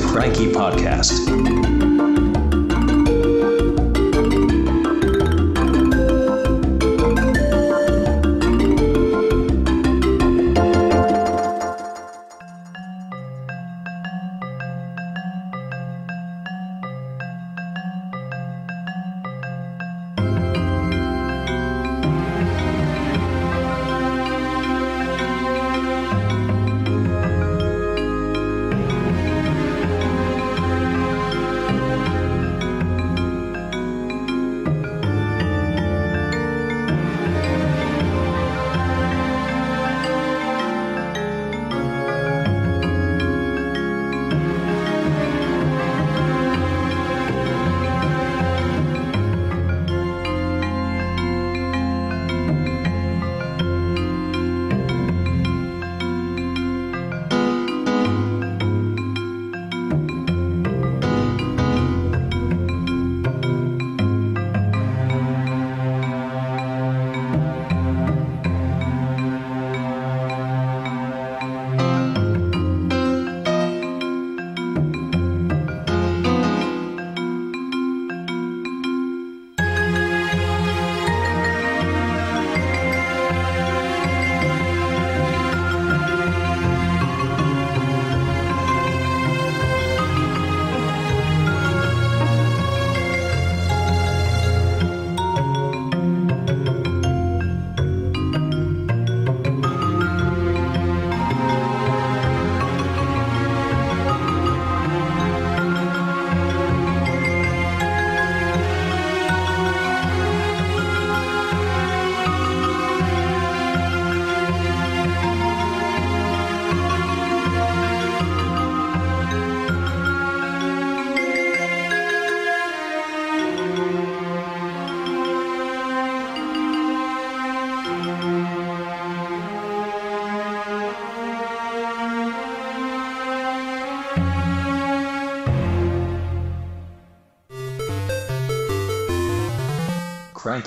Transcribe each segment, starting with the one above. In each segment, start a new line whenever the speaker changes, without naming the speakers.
the Cranky Podcast.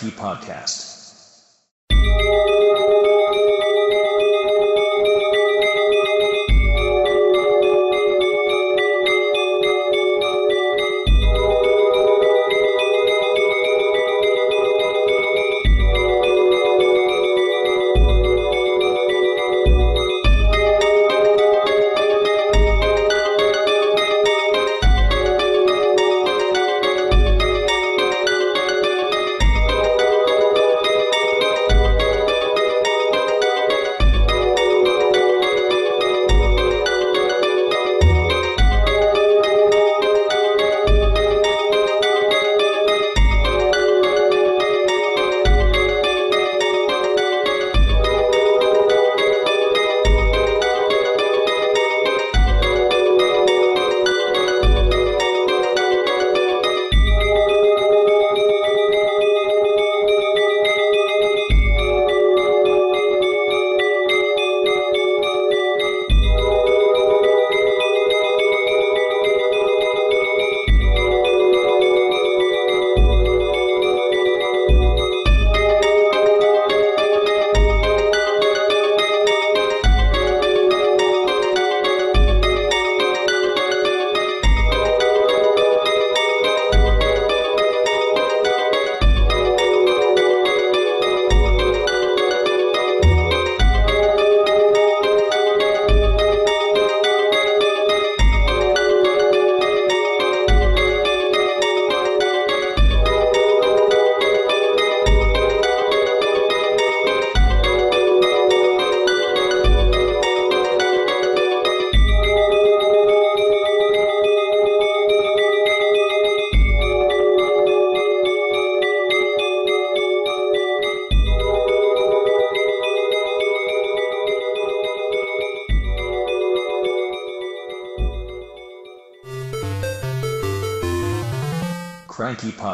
Podcast.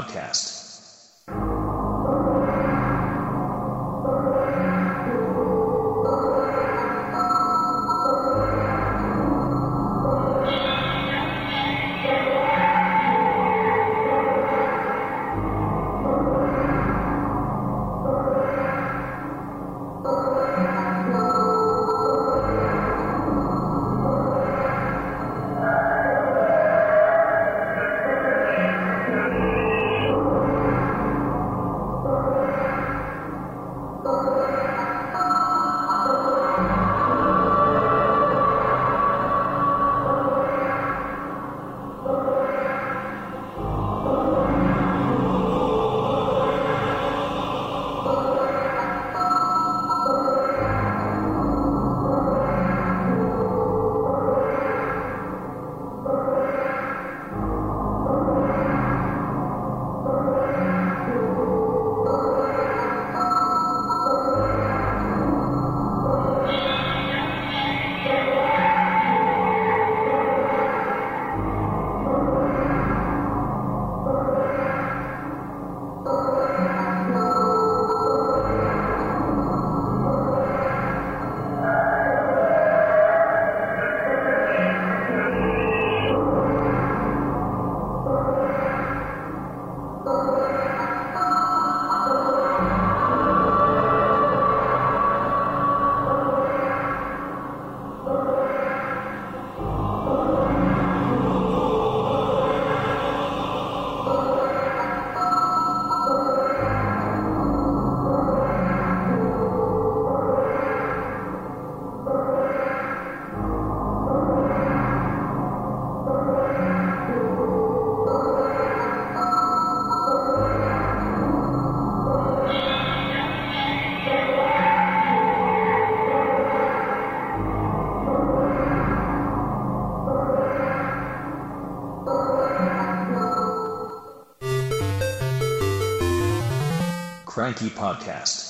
Podcast. Podcast.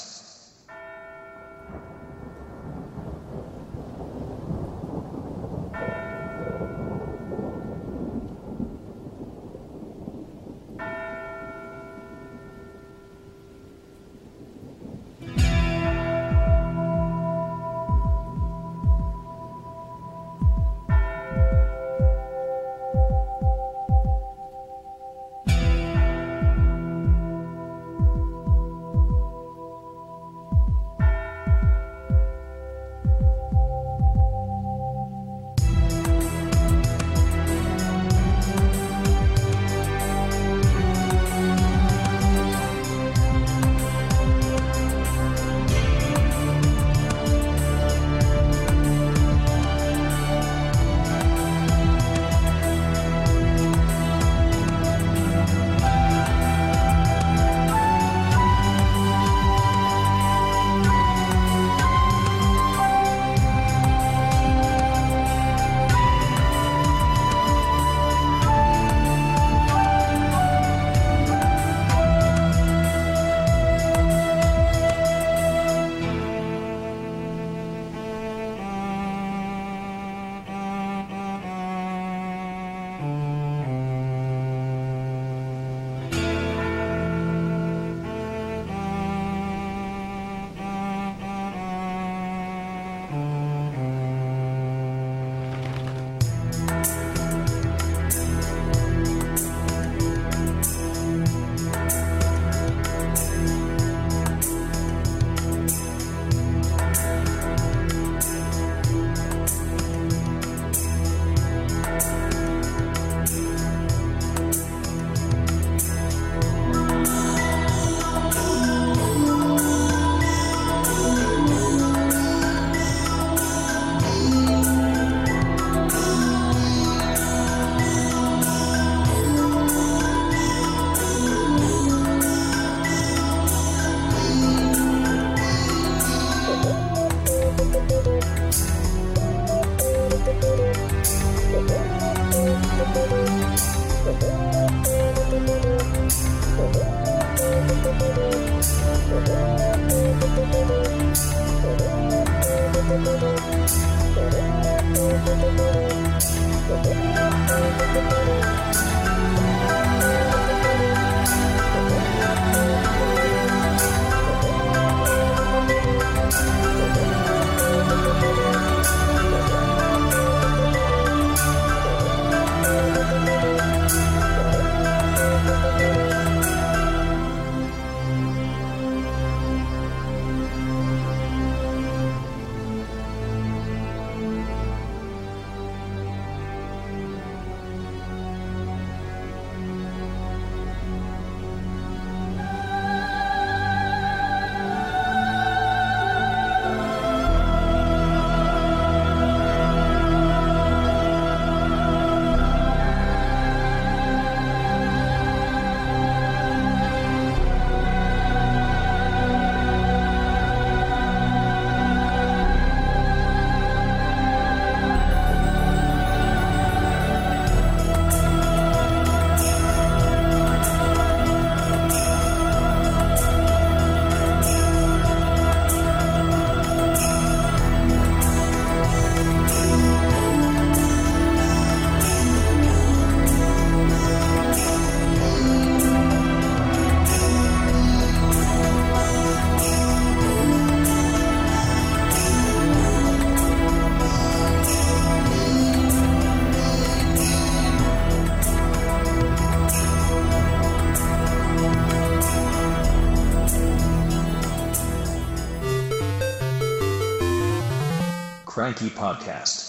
Cranky Podcast.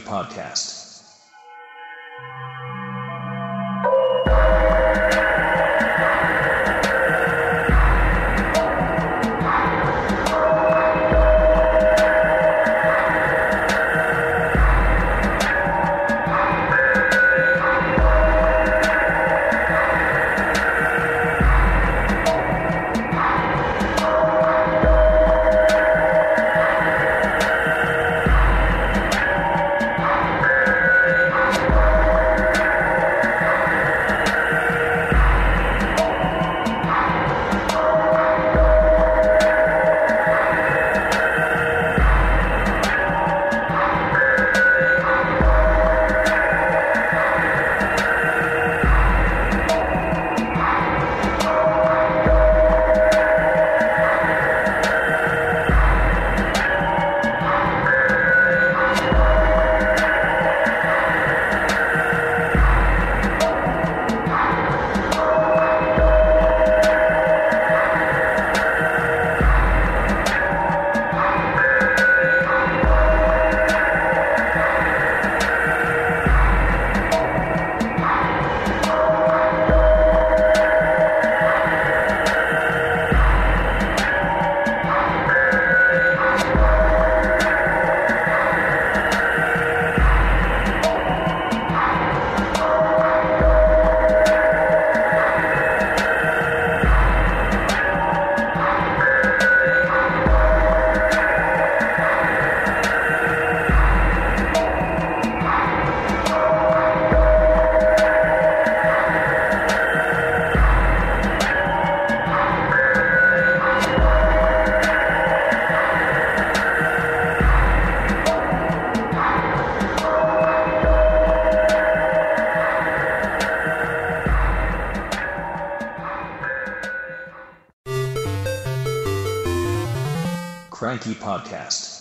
Podcast. Podcast.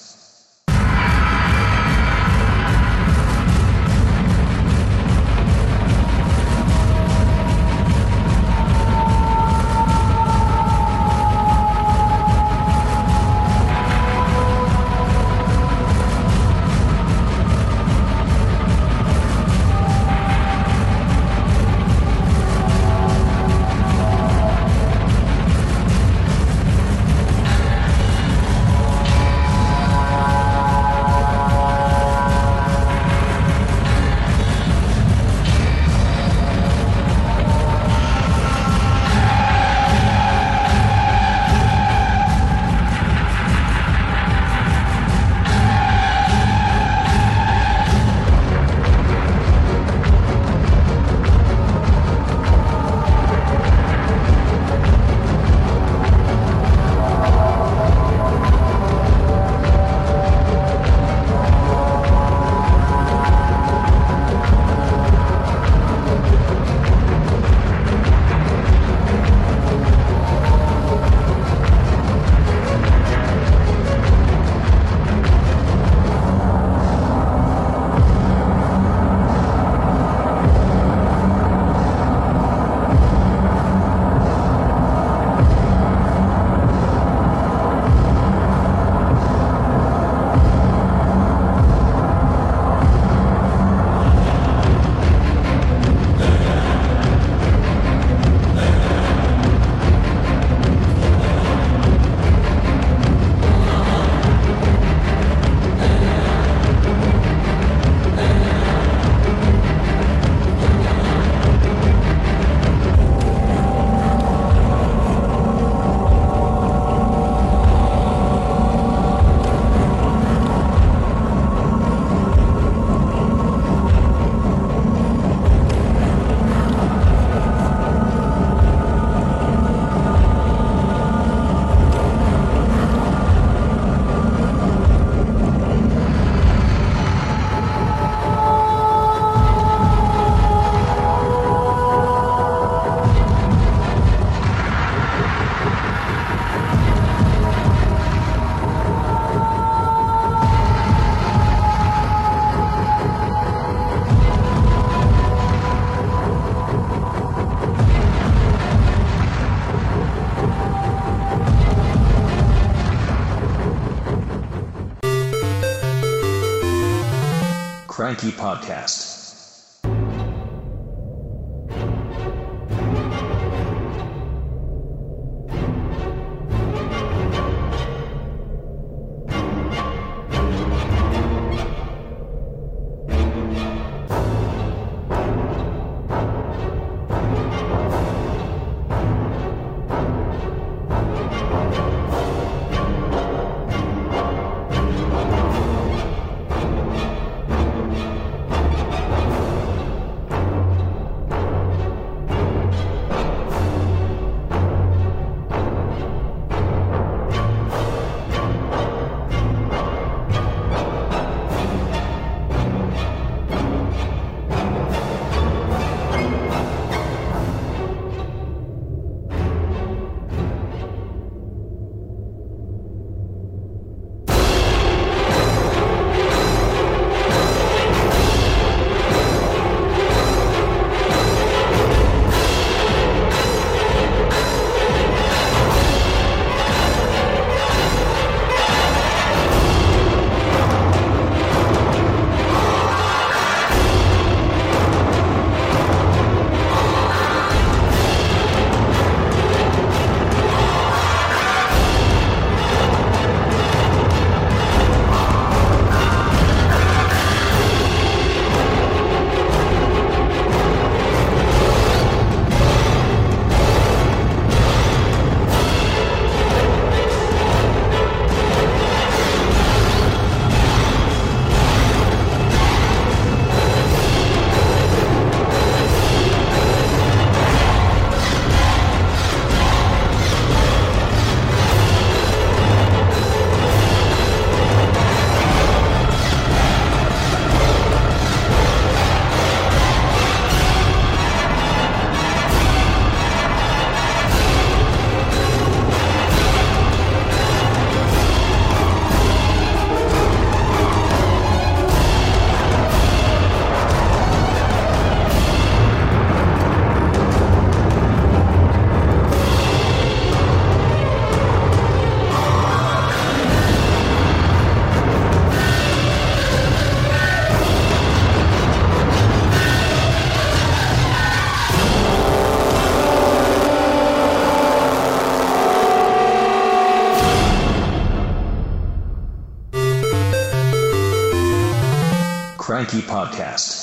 Podcast. Podcast.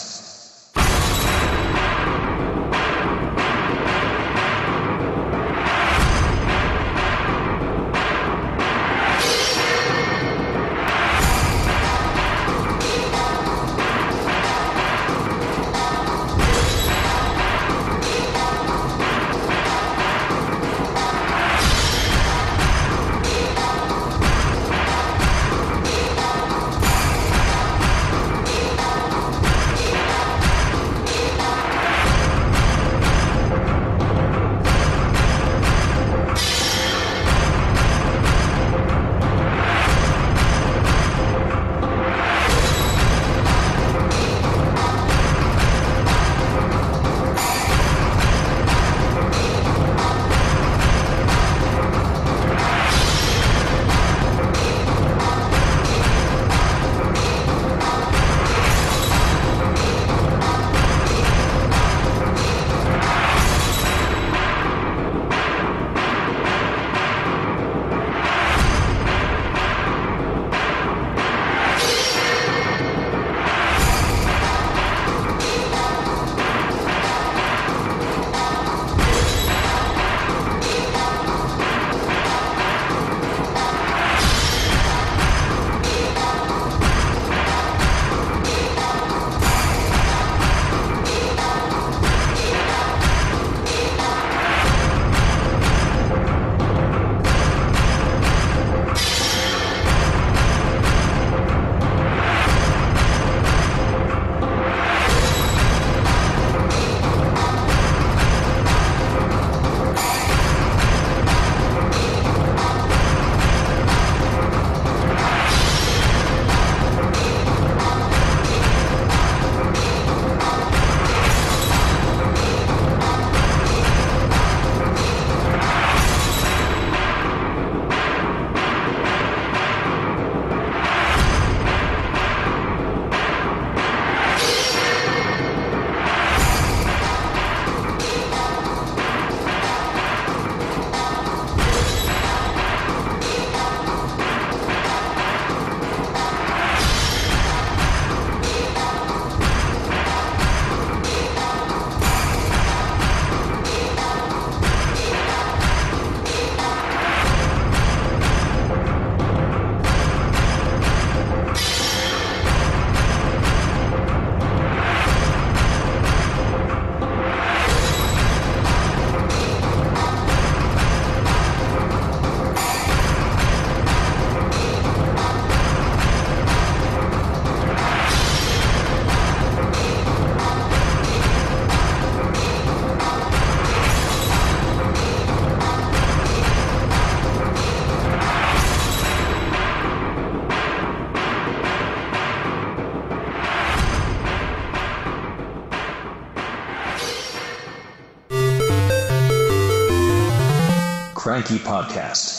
Podcast.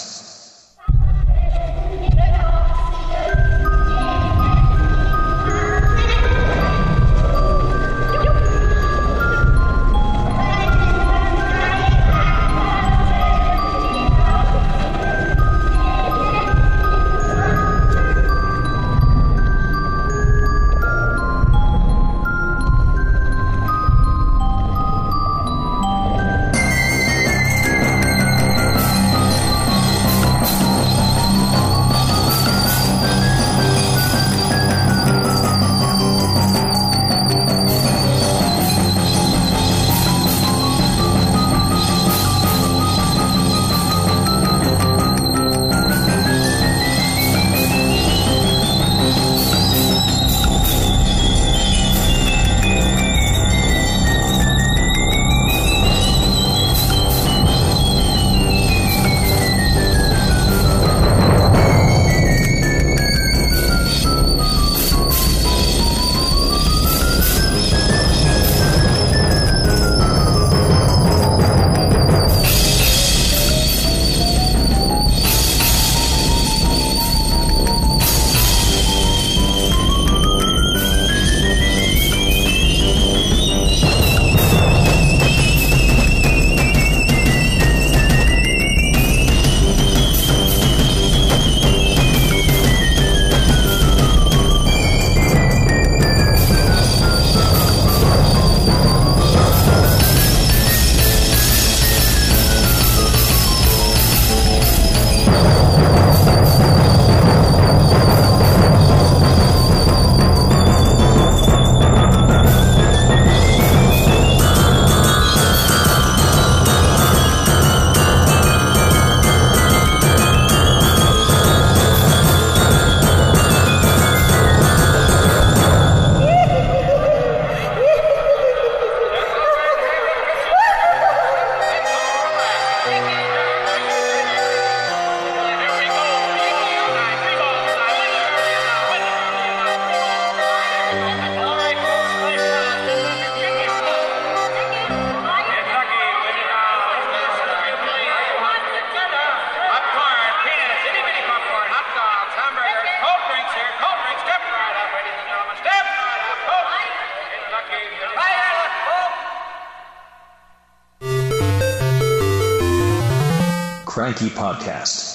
Podcast.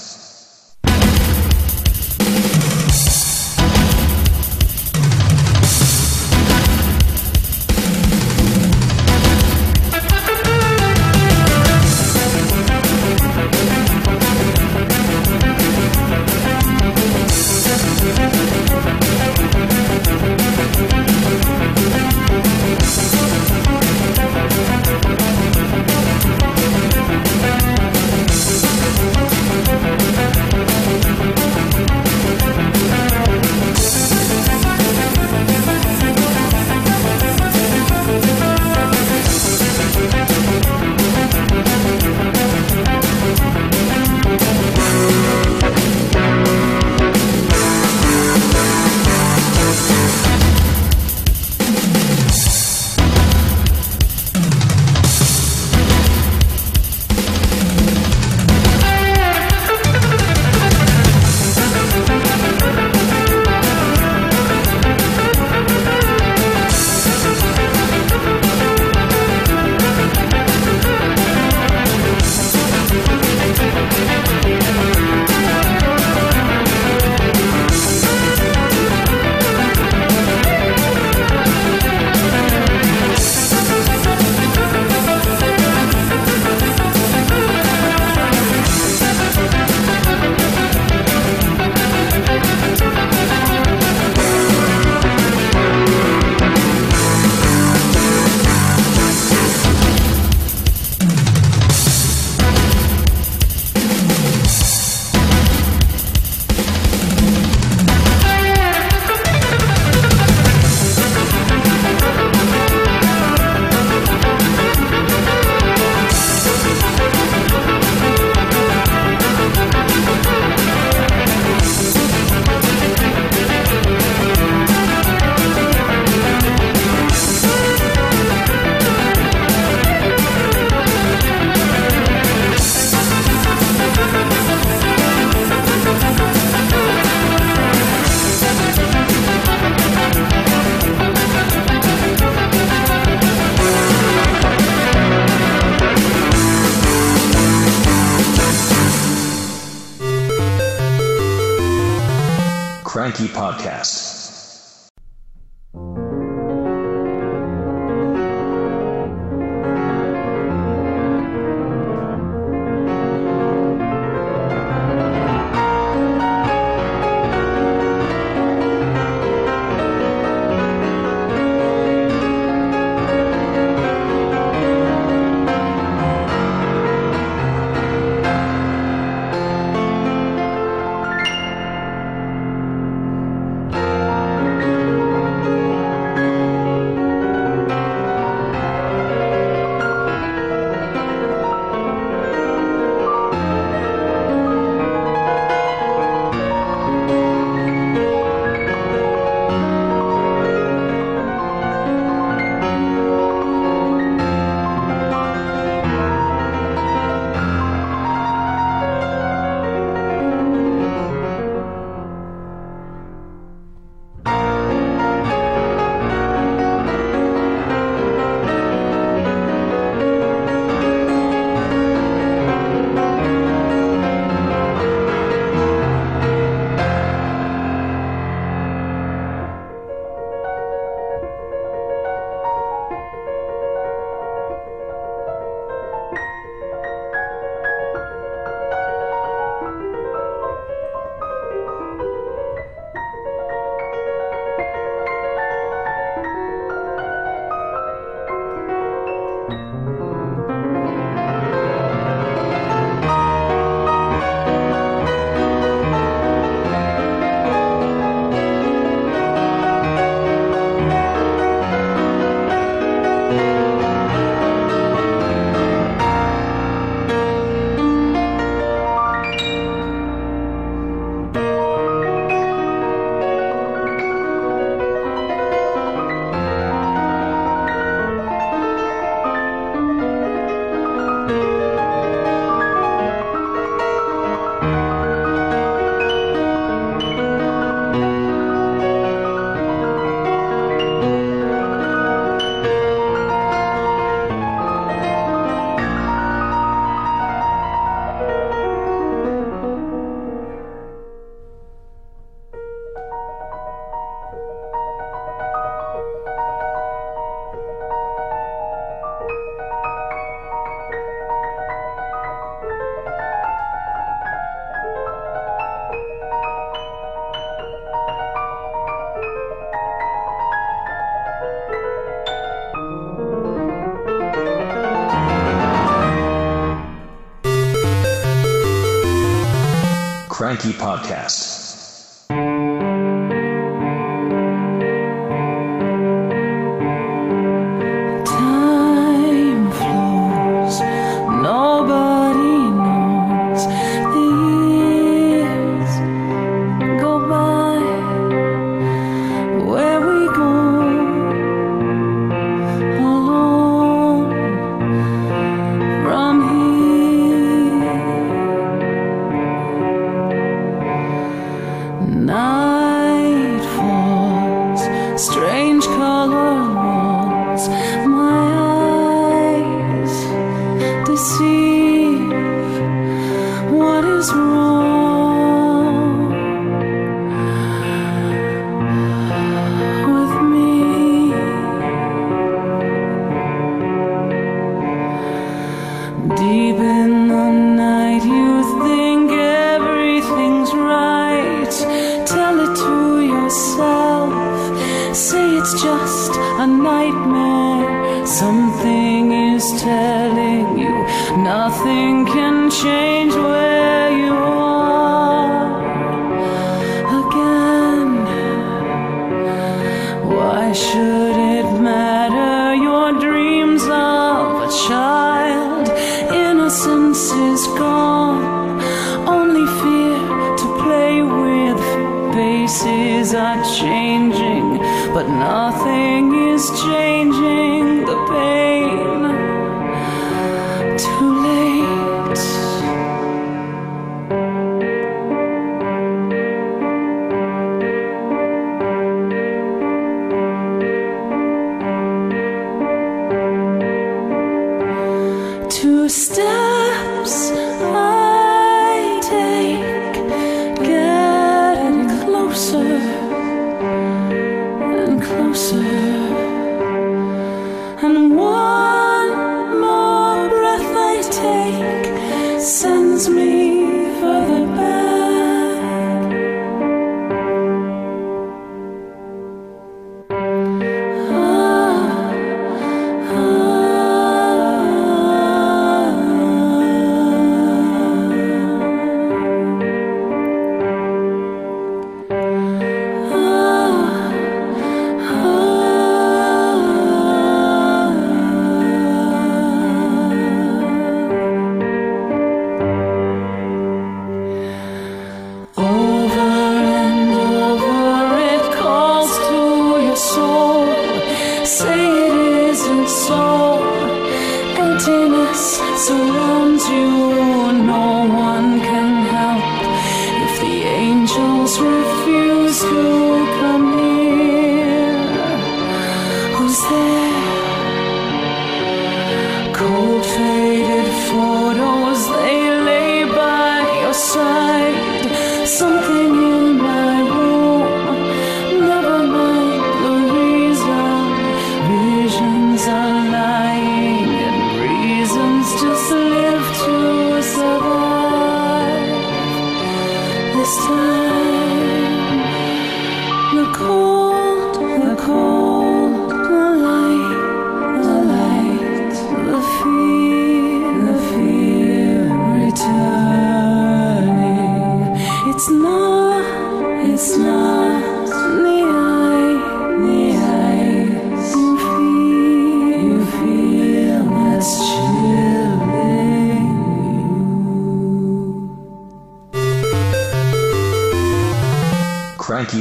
Podcast.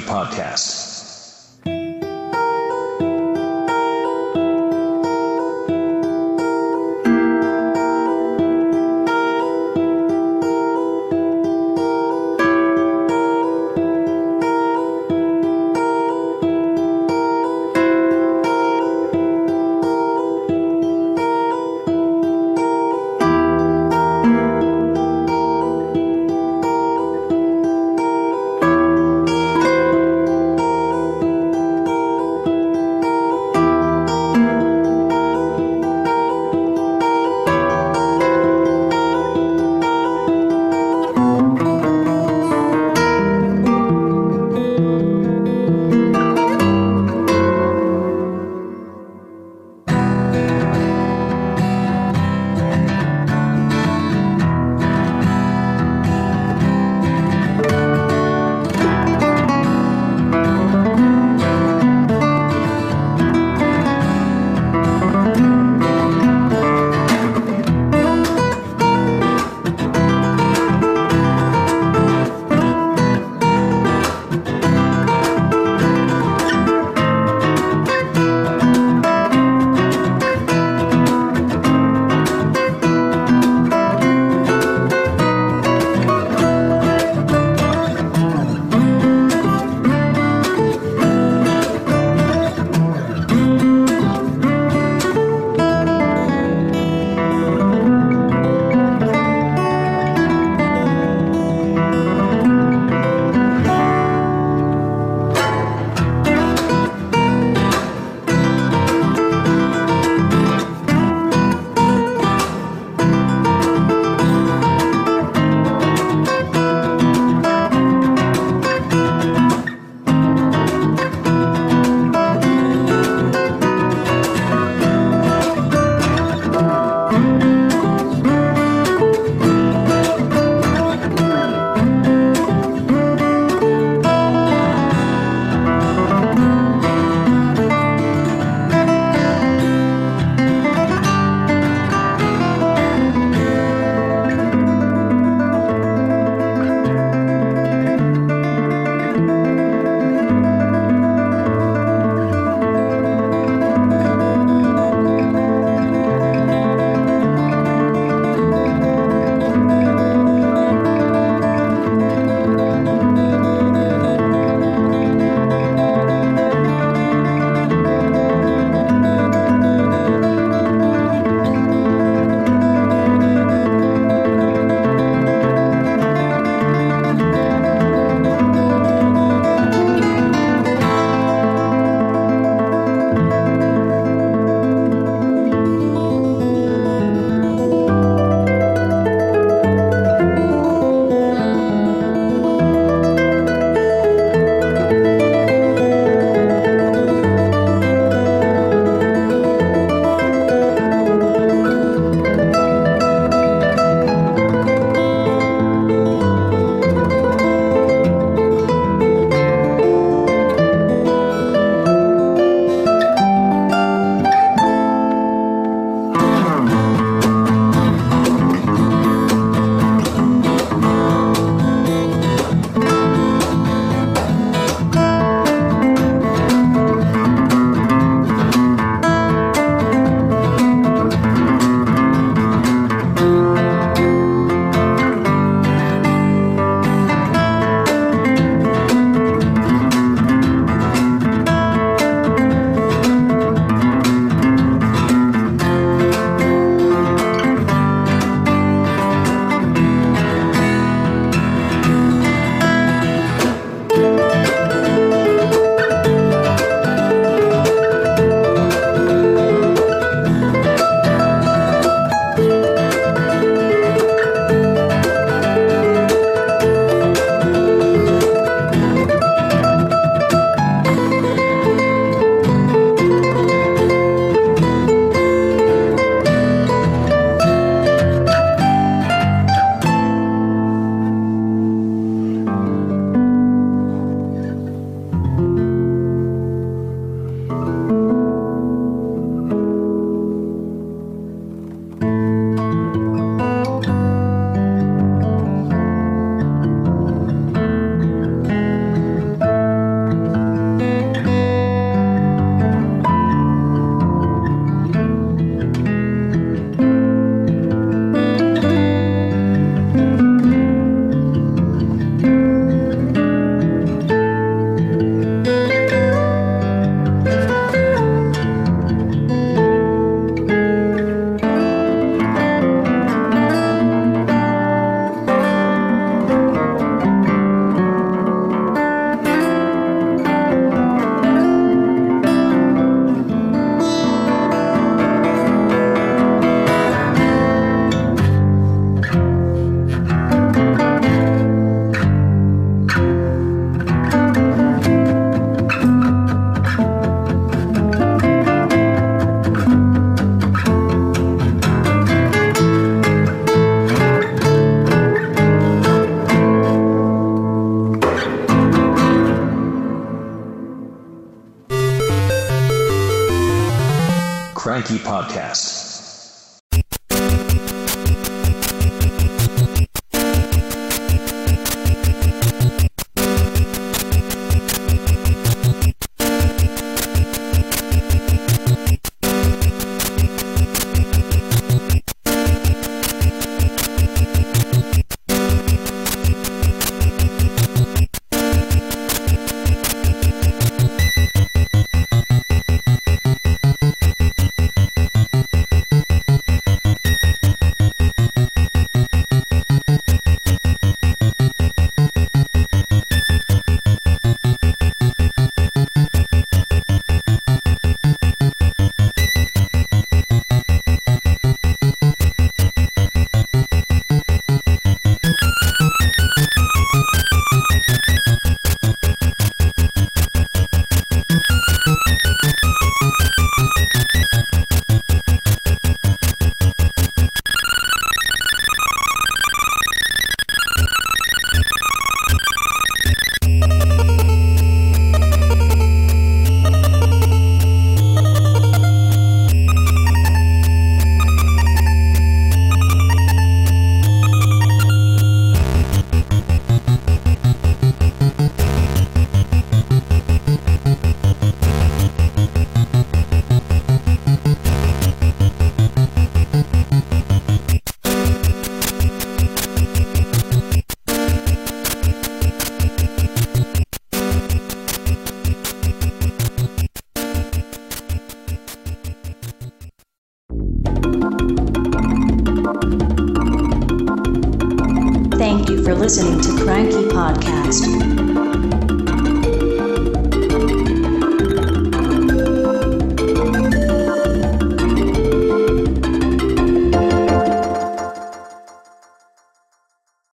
Podcast.